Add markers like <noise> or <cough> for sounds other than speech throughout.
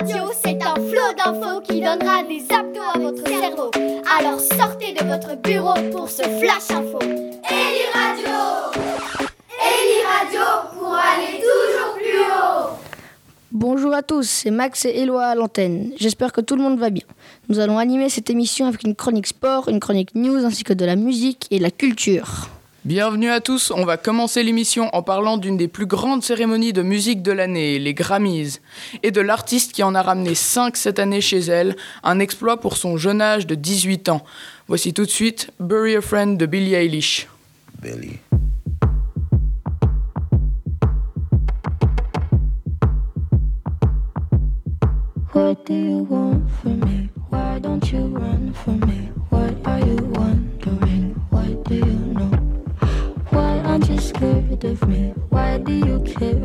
Radio, c'est un flot d'infos qui donnera des abdos à votre cerveau. Alors sortez de votre bureau pour ce flash info. Eli Radio Eli Radio pour aller toujours plus haut Bonjour à tous, c'est Max et Eloi à l'antenne. J'espère que tout le monde va bien. Nous allons animer cette émission avec une chronique sport, une chronique news ainsi que de la musique et de la culture. Bienvenue à tous, on va commencer l'émission en parlant d'une des plus grandes cérémonies de musique de l'année, les Grammys, et de l'artiste qui en a ramené 5 cette année chez elle, un exploit pour son jeune âge de 18 ans. Voici tout de suite Bury a Friend de Billie Eilish. Billy. What do you want from me? Why don't you run from me?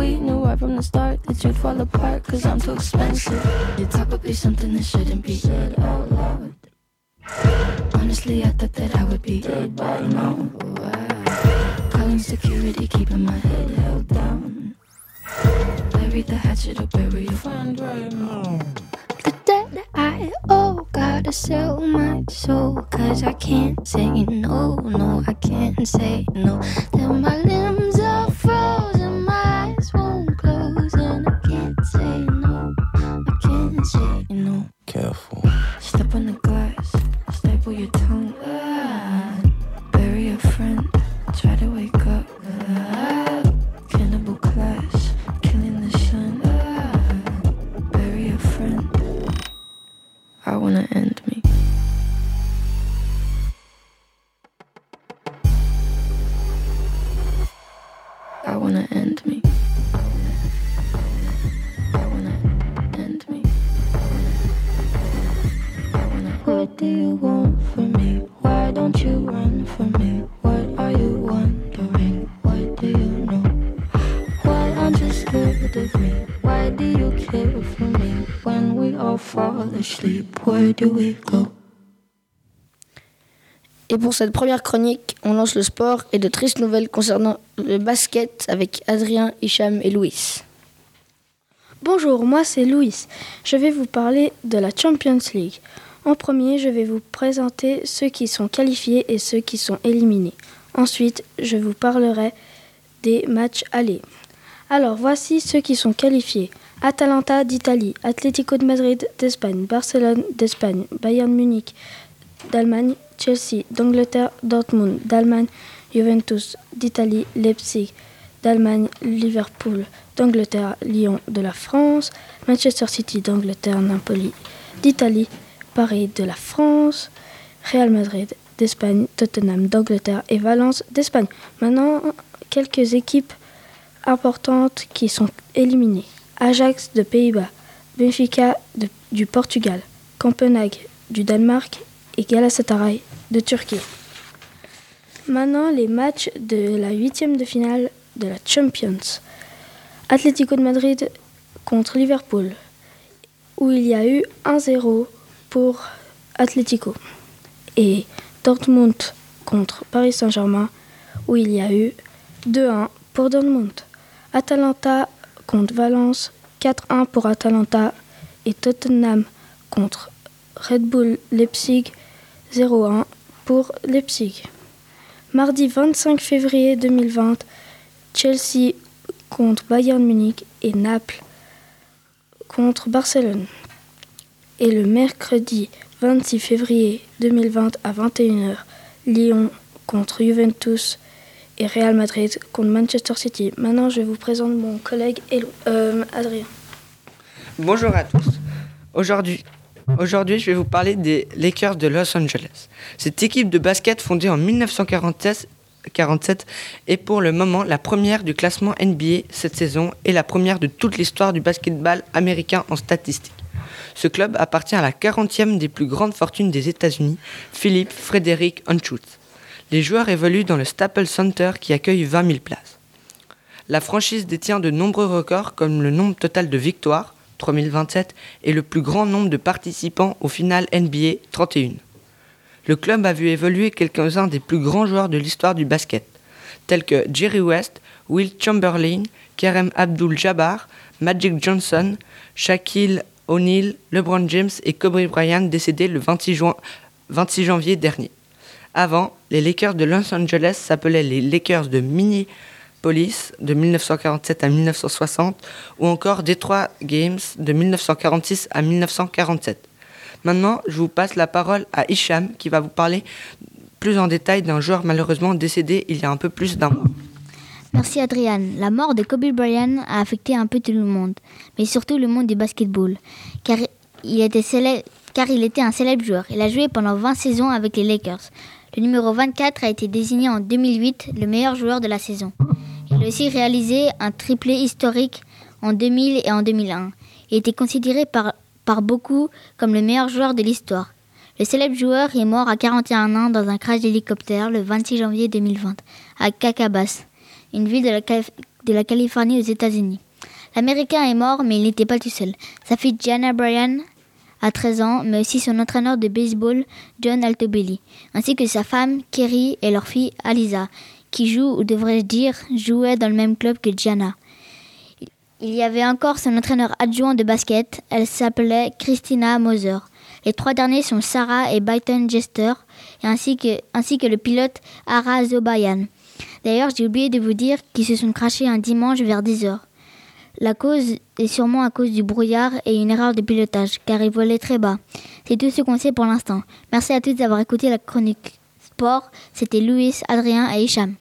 We knew right from the start that you'd fall apart cause I'm too expensive. Your talk would be something that shouldn't be said out loud. Honestly, I thought that I would be dead by now. Calling security, keeping my head held down. Bury the hatchet or bury your friend right now. The debt I owe, gotta sell my soul. Cause I can't say no, no, I can't say no. Then my fall asleep, where do we go? Et pour cette première chronique, on lance le sport et de tristes nouvelles concernant le basket avec Adrien, Hicham et Louis. Bonjour, moi c'est Louis. Je vais vous parler de la Champions League. En premier, je vais vous présenter ceux qui sont qualifiés et ceux qui sont éliminés. Ensuite, je vous parlerai des matchs allés. Alors, voici ceux qui sont qualifiés. Atalanta d'Italie, Atlético de Madrid d'Espagne, Barcelone d'Espagne, Bayern Munich d'Allemagne, Chelsea d'Angleterre, Dortmund d'Allemagne, Juventus d'Italie, Leipzig d'Allemagne, Liverpool d'Angleterre, Lyon de la France, Manchester City d'Angleterre, Napoli d'Italie, Paris de la France, Real Madrid d'Espagne, Tottenham d'Angleterre et Valence d'Espagne. Maintenant, quelques équipes importantes qui sont éliminées. Ajax de Pays-Bas, Benfica du Portugal, Copenhague du Danemark et Galatasaray de Turquie. Maintenant, les matchs de la huitième de finale de la Champions. Atlético de Madrid contre Liverpool, où il y a eu 1-0 pour Atlético. Et Dortmund contre Paris Saint-Germain, où il y a eu 2-1 pour Dortmund. Atalanta contre Valence, 4-1 pour Atalanta et Tottenham contre Red Bull Leipzig, 0-1 pour Leipzig. Mardi 25 février 2020, Chelsea contre Bayern Munich et Naples contre Barcelone. Et le mercredi 26 février 2020 à 21h, Lyon contre Juventus et Real Madrid contre Manchester City. Maintenant, je vous présente mon collègue euh, Adrien. Bonjour à tous. Aujourd'hui, aujourd'hui, je vais vous parler des Lakers de Los Angeles. Cette équipe de basket fondée en 1947 47 est pour le moment la première du classement NBA cette saison et la première de toute l'histoire du basketball américain en statistiques. Ce club appartient à la 40e des plus grandes fortunes des États-Unis, Philippe Frédéric Anschutz. Les joueurs évoluent dans le Staples Center qui accueille 20 000 places. La franchise détient de nombreux records comme le nombre total de victoires, 3027, et le plus grand nombre de participants au final NBA, 31. Le club a vu évoluer quelques-uns des plus grands joueurs de l'histoire du basket, tels que Jerry West, Will Chamberlain, Kerem Abdul-Jabbar, Magic Johnson, Shaquille O'Neal, LeBron James et Kobe Bryant décédés le 26, juin, 26 janvier dernier. Avant, les Lakers de Los Angeles s'appelaient les Lakers de Minneapolis de 1947 à 1960 ou encore Detroit Games de 1946 à 1947. Maintenant, je vous passe la parole à Hicham qui va vous parler plus en détail d'un joueur malheureusement décédé il y a un peu plus d'un mois. Merci Adrian. La mort de Kobe Bryant a affecté un peu tout le monde, mais surtout le monde du basketball, car il était, car il était un célèbre joueur. Il a joué pendant 20 saisons avec les Lakers. Le numéro 24 a été désigné en 2008 le meilleur joueur de la saison. Il a aussi réalisé un triplé historique en 2000 et en 2001. Il était considéré par, par beaucoup comme le meilleur joueur de l'histoire. Le célèbre joueur est mort à 41 ans dans un crash d'hélicoptère le 26 janvier 2020 à Cacabas une ville de la, de la Californie aux États-Unis. L'Américain est mort, mais il n'était pas tout seul. Sa fille Gianna Bryan a 13 ans, mais aussi son entraîneur de baseball, John Altobelli, ainsi que sa femme, Kerry, et leur fille, Alisa, qui joue, ou devrais-je dire, jouait dans le même club que Gianna. Il y avait encore son entraîneur adjoint de basket, elle s'appelait Christina Moser. Les trois derniers sont Sarah et Byton Jester, ainsi que, ainsi que le pilote Ara Zobayan. D'ailleurs, j'ai oublié de vous dire qu'ils se sont crachés un dimanche vers 10h. La cause est sûrement à cause du brouillard et une erreur de pilotage, car il volait très bas. C'est tout ce qu'on sait pour l'instant. Merci à tous d'avoir écouté la chronique sport. C'était Louis, Adrien et Hicham.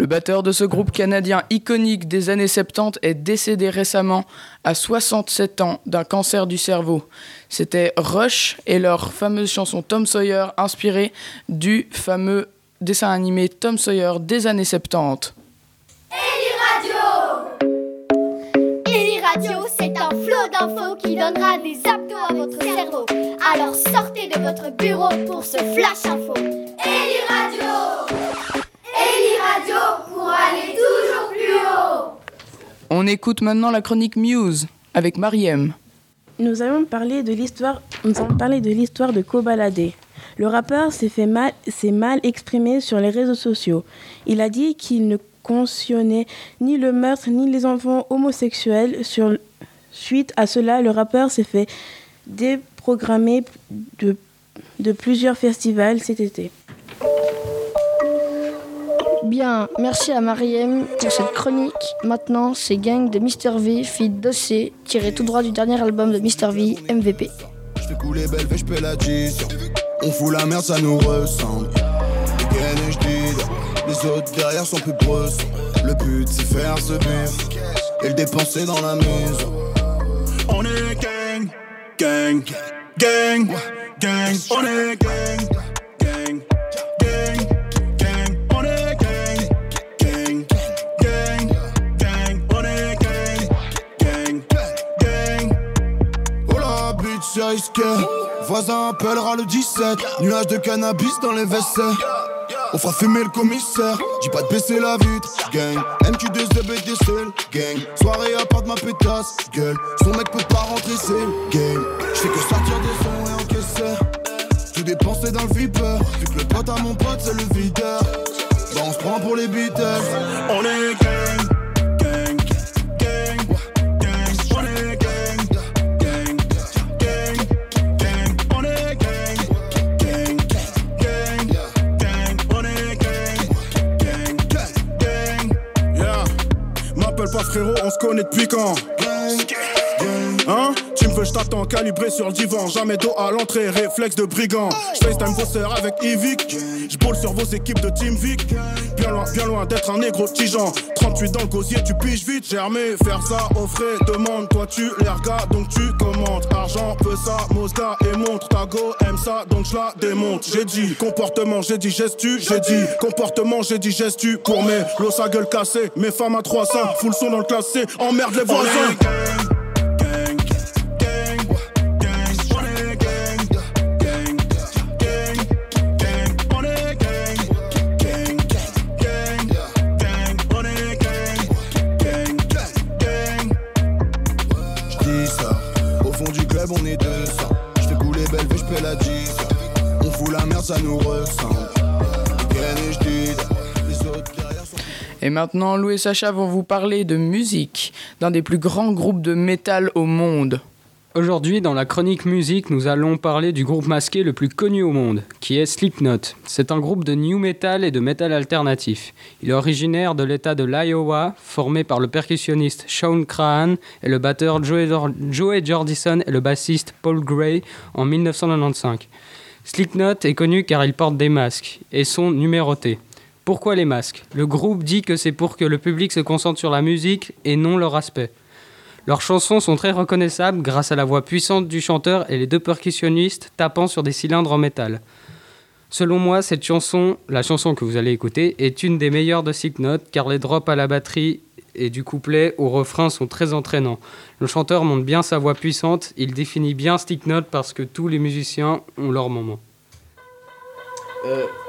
Le batteur de ce groupe canadien iconique des années 70 est décédé récemment à 67 ans d'un cancer du cerveau. C'était Rush et leur fameuse chanson Tom Sawyer inspirée du fameux dessin animé Tom Sawyer des années 70. Eli Radio, c'est un flot d'infos qui donnera des abdos à votre cerveau. Alors sortez de votre bureau pour ce flash info. Eli Radio Eli Radio pour aller toujours plus haut On écoute maintenant la chronique Muse avec Mariem. Nous allons parler de l'histoire. Nous allons parler de l'histoire de Kobalade. Le rappeur s'est fait mal, s'est mal exprimé sur les réseaux sociaux. Il a dit qu'il ne cautionnait ni le meurtre ni les enfants homosexuels. Sur, suite à cela, le rappeur s'est fait déprogrammer de, de plusieurs festivals cet été. Bien, merci à Mariem pour cette chronique. Maintenant, c'est Gang de Mr V, fille d'Ossé, tiré tout droit du dernier album de Mr V, MVP. Je fais couler belle, je paie la. On fout la merde, ça nous ressemble. Les. Les autres derrière sont plus brosses. Le but c'est faire ce bif et le dépenser dans la maison. On est gang, gang, gang, gang. On est gang, Voisin appellera le 17. Nuage de cannabis dans les WC. On fera fumer le commissaire. Dis pas de baisser la vitre. Gang. MQ2 des seuls. Gang. Soirée à part de ma pétasse. Gueule. Son mec peut pas rentrer, c'est game. J'fais que sortir des sons et encaisser. Tout dépenser dans le vipeur. Vu que le pote à mon pote, c'est le videur. Bah on se prend pour les Beatles. On est. Gang. Frérot, on se connaît depuis quand? Hein? Tu me veux, je t'attends calibré sur le divan. Jamais dos à l'entrée, réflexe de brigand. Je FaceTime vos sœurs avec Evic. Je sur vos équipes de Team Vic. Bien loin, bien loin d'être un négro tigeant. 38 dans le gosier, tu piges vite. Germé, faire ça frais. Demande, toi tu les regardes, donc tu commandes. Argent, peu ça, Mosca et montre. Ta go aime ça, donc je la démonte. J'ai dit comportement, j'ai dit gestu. J'ai dit comportement, j'ai dit gestu. Pour mes los à gueule cassée. Mes femmes à 300, full son dans le classé. Emmerde les voisins. Et maintenant, Lou et Sacha vont vous parler de musique, d'un des plus grands groupes de métal au monde. Aujourd'hui, dans la chronique musique, nous allons parler du groupe masqué le plus connu au monde, qui est Slipknot. C'est un groupe de new metal et de metal alternatif. Il est originaire de l'état de l'Iowa, formé par le percussionniste Sean Crahan et le batteur Joey, Jordison et le bassiste Paul Gray en 1995. Slipknot est connu car il porte des masques et sont numérotés. Pourquoi les masques? Le groupe dit que c'est pour que le public se concentre sur la musique et non leur aspect. Leurs chansons sont très reconnaissables grâce à la voix puissante du chanteur et les deux percussionnistes tapant sur des cylindres en métal. Selon moi, cette chanson, la chanson que vous allez écouter, est une des meilleures de Slipknot car les drops à la batterie et du couplet au refrain sont très entraînants. Le chanteur monte bien sa voix puissante, il définit bien Slipknot parce que tous les musiciens ont leur moment. I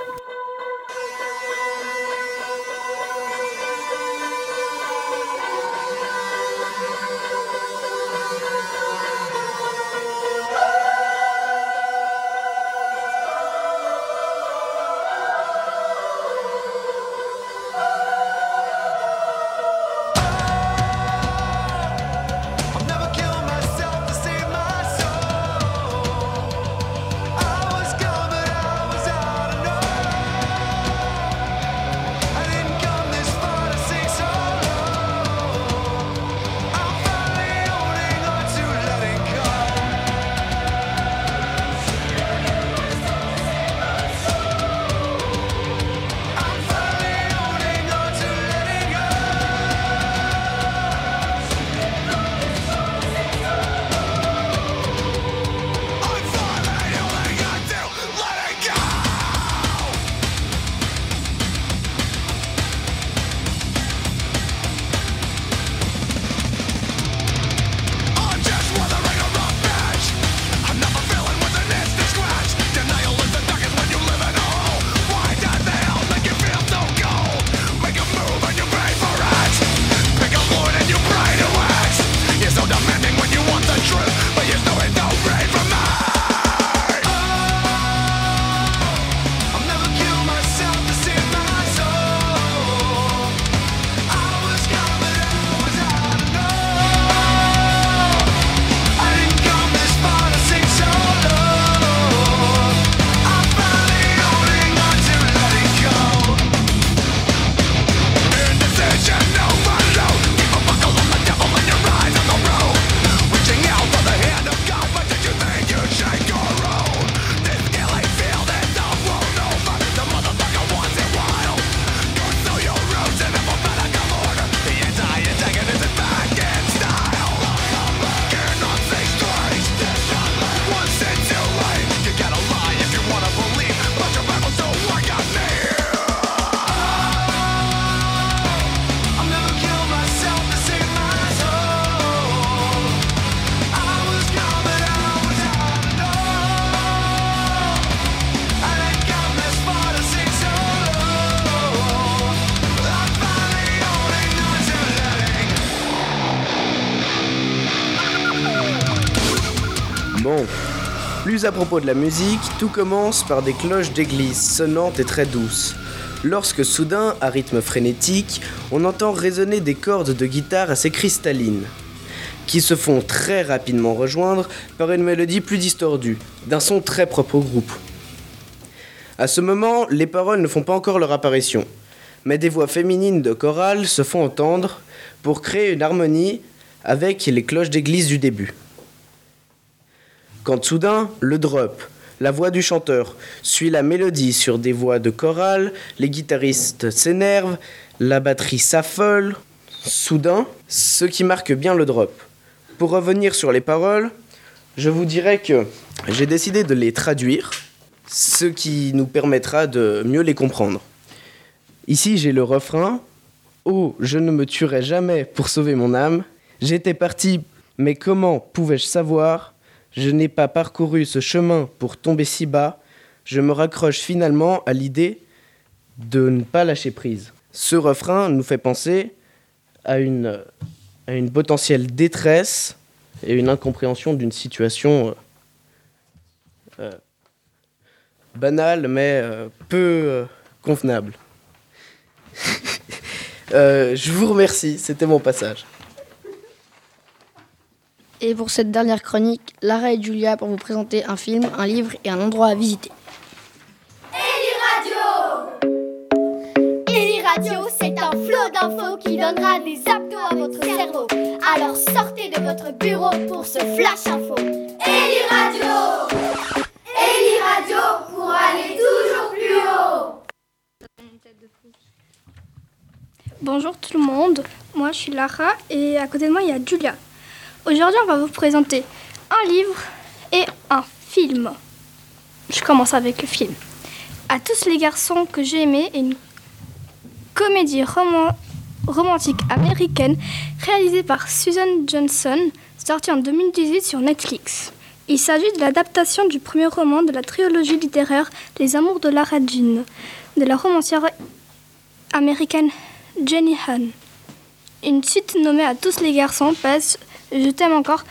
à propos de la musique, tout commence par des cloches d'église sonnantes et très douces. Lorsque soudain, à rythme frénétique, on entend résonner des cordes de guitare assez cristallines, qui se font très rapidement rejoindre par une mélodie plus distordue, d'un son très propre au groupe. À ce moment, les paroles ne font pas encore leur apparition, mais des voix féminines de chorale se font entendre pour créer une harmonie avec les cloches d'église du début. Quand soudain, le drop, la voix du chanteur, suit la mélodie sur des voix de chorale, les guitaristes s'énervent, la batterie s'affole. Soudain, ce qui marque bien le drop. Pour revenir sur les paroles, je vous dirais que j'ai décidé de les traduire, ce qui nous permettra de mieux les comprendre. Ici, j'ai le refrain Oh, je ne me tuerai jamais pour sauver mon âme. J'étais parti, mais comment pouvais-je savoir Je n'ai pas parcouru ce chemin pour tomber si bas. Je me raccroche finalement à l'idée de ne pas lâcher prise. Ce refrain nous fait penser à une, potentielle détresse et une incompréhension d'une situation euh, euh, banale mais euh, peu convenable. <laughs> Je vous remercie, c'était mon passage. Et pour cette dernière chronique, Lara et Julia pour vous présenter un film, un livre et un endroit à visiter. Eli Radio, c'est un flot d'infos qui donnera des abdos à votre cerveau. Alors sortez de votre bureau pour ce flash info. Eli Radio Eli Radio pour aller toujours plus haut. Bonjour tout le monde, moi je suis Lara et à côté de moi il y a Julia. Aujourd'hui on va vous présenter un livre et un film. Je commence avec le film. À tous les garçons que j'ai aimés est une comédie roman- romantique américaine réalisée par Susan Johnson, sortie en 2018 sur Netflix. Il s'agit de l'adaptation du premier roman de la trilogie littéraire Les Amours de Lara Jean, de la romancière américaine Jenny Han. Une suite nommée À tous les garçons, pèse Je t'aime encore,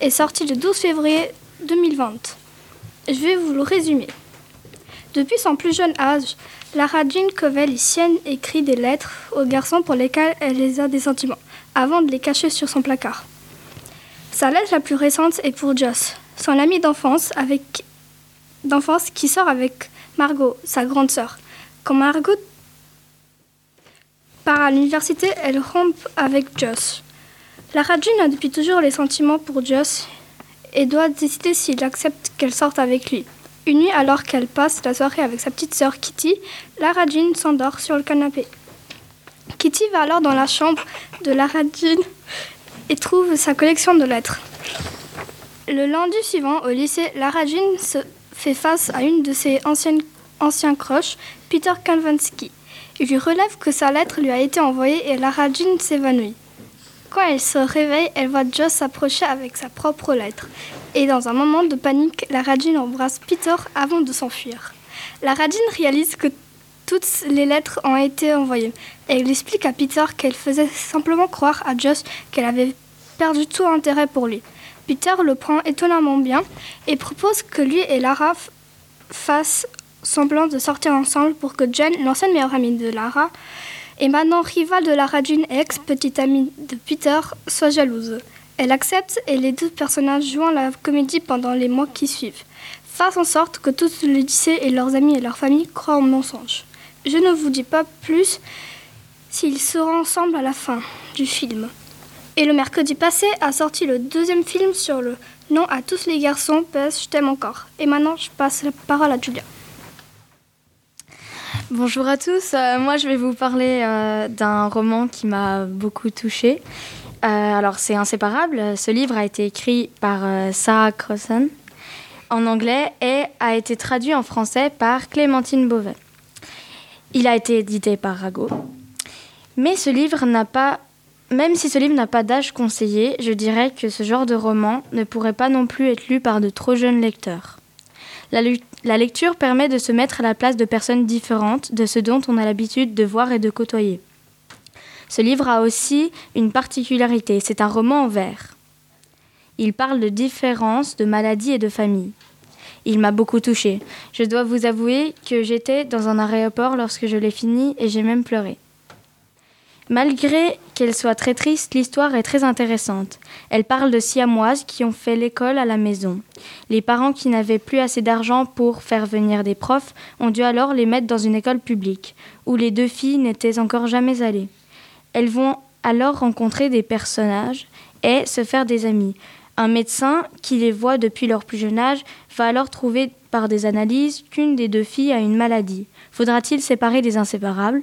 est sortie le 12 février 2020. Je vais vous le résumer. Depuis son plus jeune âge, Lara Jean Covell-Sienne écrit des lettres aux garçons pour lesquels elle a des sentiments, avant de les cacher sur son placard. Sa lettre la plus récente est pour Joss, son ami d'enfance d'enfance qui sort avec Margot, sa grande sœur. Quand Margot part à l'université, elle rompt avec Joss. Lara Jean a depuis toujours les sentiments pour Joss et doit décider s'il accepte qu'elle sorte avec lui. Une nuit, alors qu'elle passe la soirée avec sa petite sœur Kitty, Lara Jean s'endort sur le canapé. Kitty va alors dans la chambre de Lara Jean et trouve sa collection de lettres. Le lundi suivant, au lycée, Lara Jean se fait face à une de ses anciennes, anciens crushs, Peter Kavinsky. Il lui relève que sa lettre lui a été envoyée et Lara Jean s'évanouit. Quand elle se réveille, elle voit Joss s'approcher avec sa propre lettre. Et dans un moment de panique, Lara Jean embrasse Peter avant de s'enfuir. Lara Jean réalise que toutes les lettres ont été envoyées. Elle explique à Peter qu'elle faisait simplement croire à Joss qu'elle avait perdu tout intérêt pour lui. Peter le prend étonnamment bien et propose que lui et Lara fassent semblant de sortir ensemble pour que Jen, l'ancienne meilleure amie de Lara, et maintenant rivale de Lara Jean et ex-petite amie de Peter, soit jalouse. Elle accepte et les deux personnages jouent la comédie pendant les mois qui suivent. Fassent en sorte que tout le lycée et leurs amis et leurs familles croient en mensonge. Je ne vous dis pas plus s'ils seront ensemble à la fin du film. Et le mercredi passé a sorti le deuxième film sur le nom à tous les garçons, PS Je t'aime encore. Et maintenant, je passe la parole à Julia. Bonjour à tous, Euh, moi je vais vous parler euh, d'un roman qui m'a beaucoup touchée. Euh, alors c'est Inséparable, ce livre a été écrit par Sarah Crossan en anglais et a été traduit en français par Clémentine Beauvais. Il a été édité par Rago. Mais ce livre n'a pas, même si ce livre n'a pas d'âge conseillé, je dirais que ce genre de roman ne pourrait pas non plus être lu par de trop jeunes lecteurs. La, la lecture permet de se mettre à la place de personnes différentes de ce dont on a l'habitude de voir et de côtoyer. Ce livre a aussi une particularité, c'est un roman en vers. Il parle de différences, de maladies et de famille. Il m'a beaucoup touchée. Je dois vous avouer que j'étais dans un aéroport lorsque je l'ai fini et j'ai même pleuré. Malgré qu'elle soit très triste, l'histoire est très intéressante. Elle parle de siamoises qui ont fait l'école à la maison. Les parents qui n'avaient plus assez d'argent pour faire venir des profs ont dû alors les mettre dans une école publique, où les deux filles n'étaient encore jamais allées. Elles vont alors rencontrer des personnages et se faire des amis. Un médecin qui les voit depuis leur plus jeune âge va alors trouver par des analyses qu'une des deux filles a une maladie. Faudra-t-il séparer les inséparables?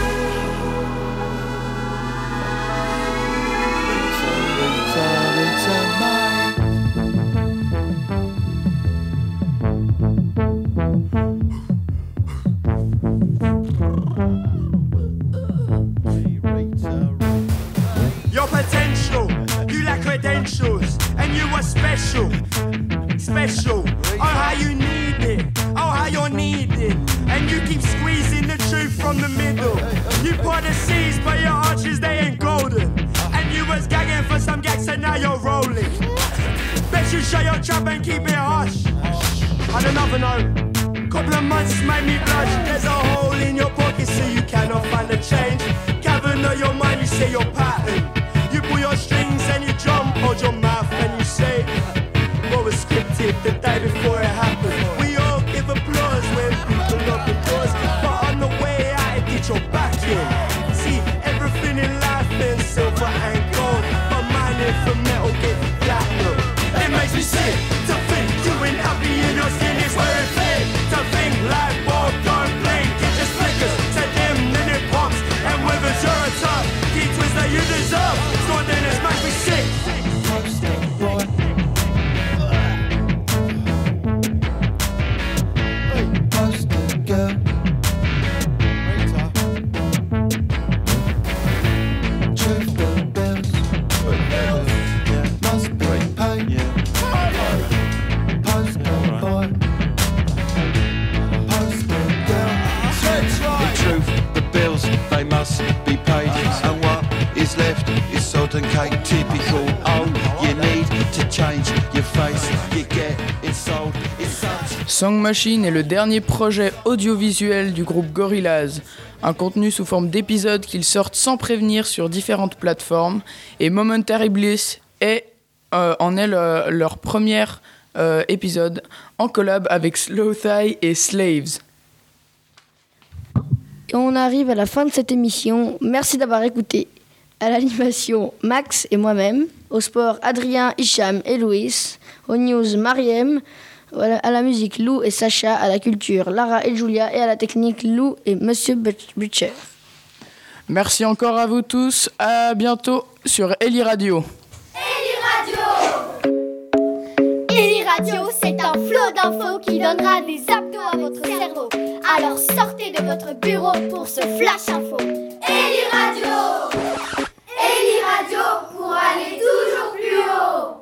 Your potential, you lack credentials, and you are special, special. Oh, how you need it, oh, how you're needed, and you keep squeezing the truth from the middle. You pour the seas, but your arches they ain't golden, and you was gagging for some gags, and now you're rolling. Bet you shut your trap and keep it hush. On another note, couple of months made me blush. There's a hole in your pocket, so you cannot find the change. Cavern of your mind, you say your pattern. You pull your strings and you jump, hold your mouth and you say what was scripted the day before it happened. We all give applause when people open doors, but on the way out, it did your back in. See, everything in life is silver and gold, but mine is for metal get platinum. It makes me sick Song Machine est le dernier projet audiovisuel du groupe Gorillaz, un contenu sous forme d'épisodes qu'ils sortent sans prévenir sur différentes plateformes, et Momentary Bliss est, euh, en est le- leur premier euh, épisode en collab avec Slow Thigh et Slaves. Et on arrive à la fin de cette émission. Merci d'avoir écouté. À l'animation, Max et moi-même. Au sport, Adrien, Hicham et Louis. Aux news, Mariem. À la musique, Lou et Sacha. À la culture, Lara et Julia. Et à la technique, Lou et Monsieur Butch- Butcher. Merci encore à vous tous. À bientôt sur Eli Radio. Eli Radio, c'est un flot d'infos qui donnera des abdos à votre cerveau. Alors sortez de votre bureau pour ce flash info. Eli Radio pour aller toujours plus haut.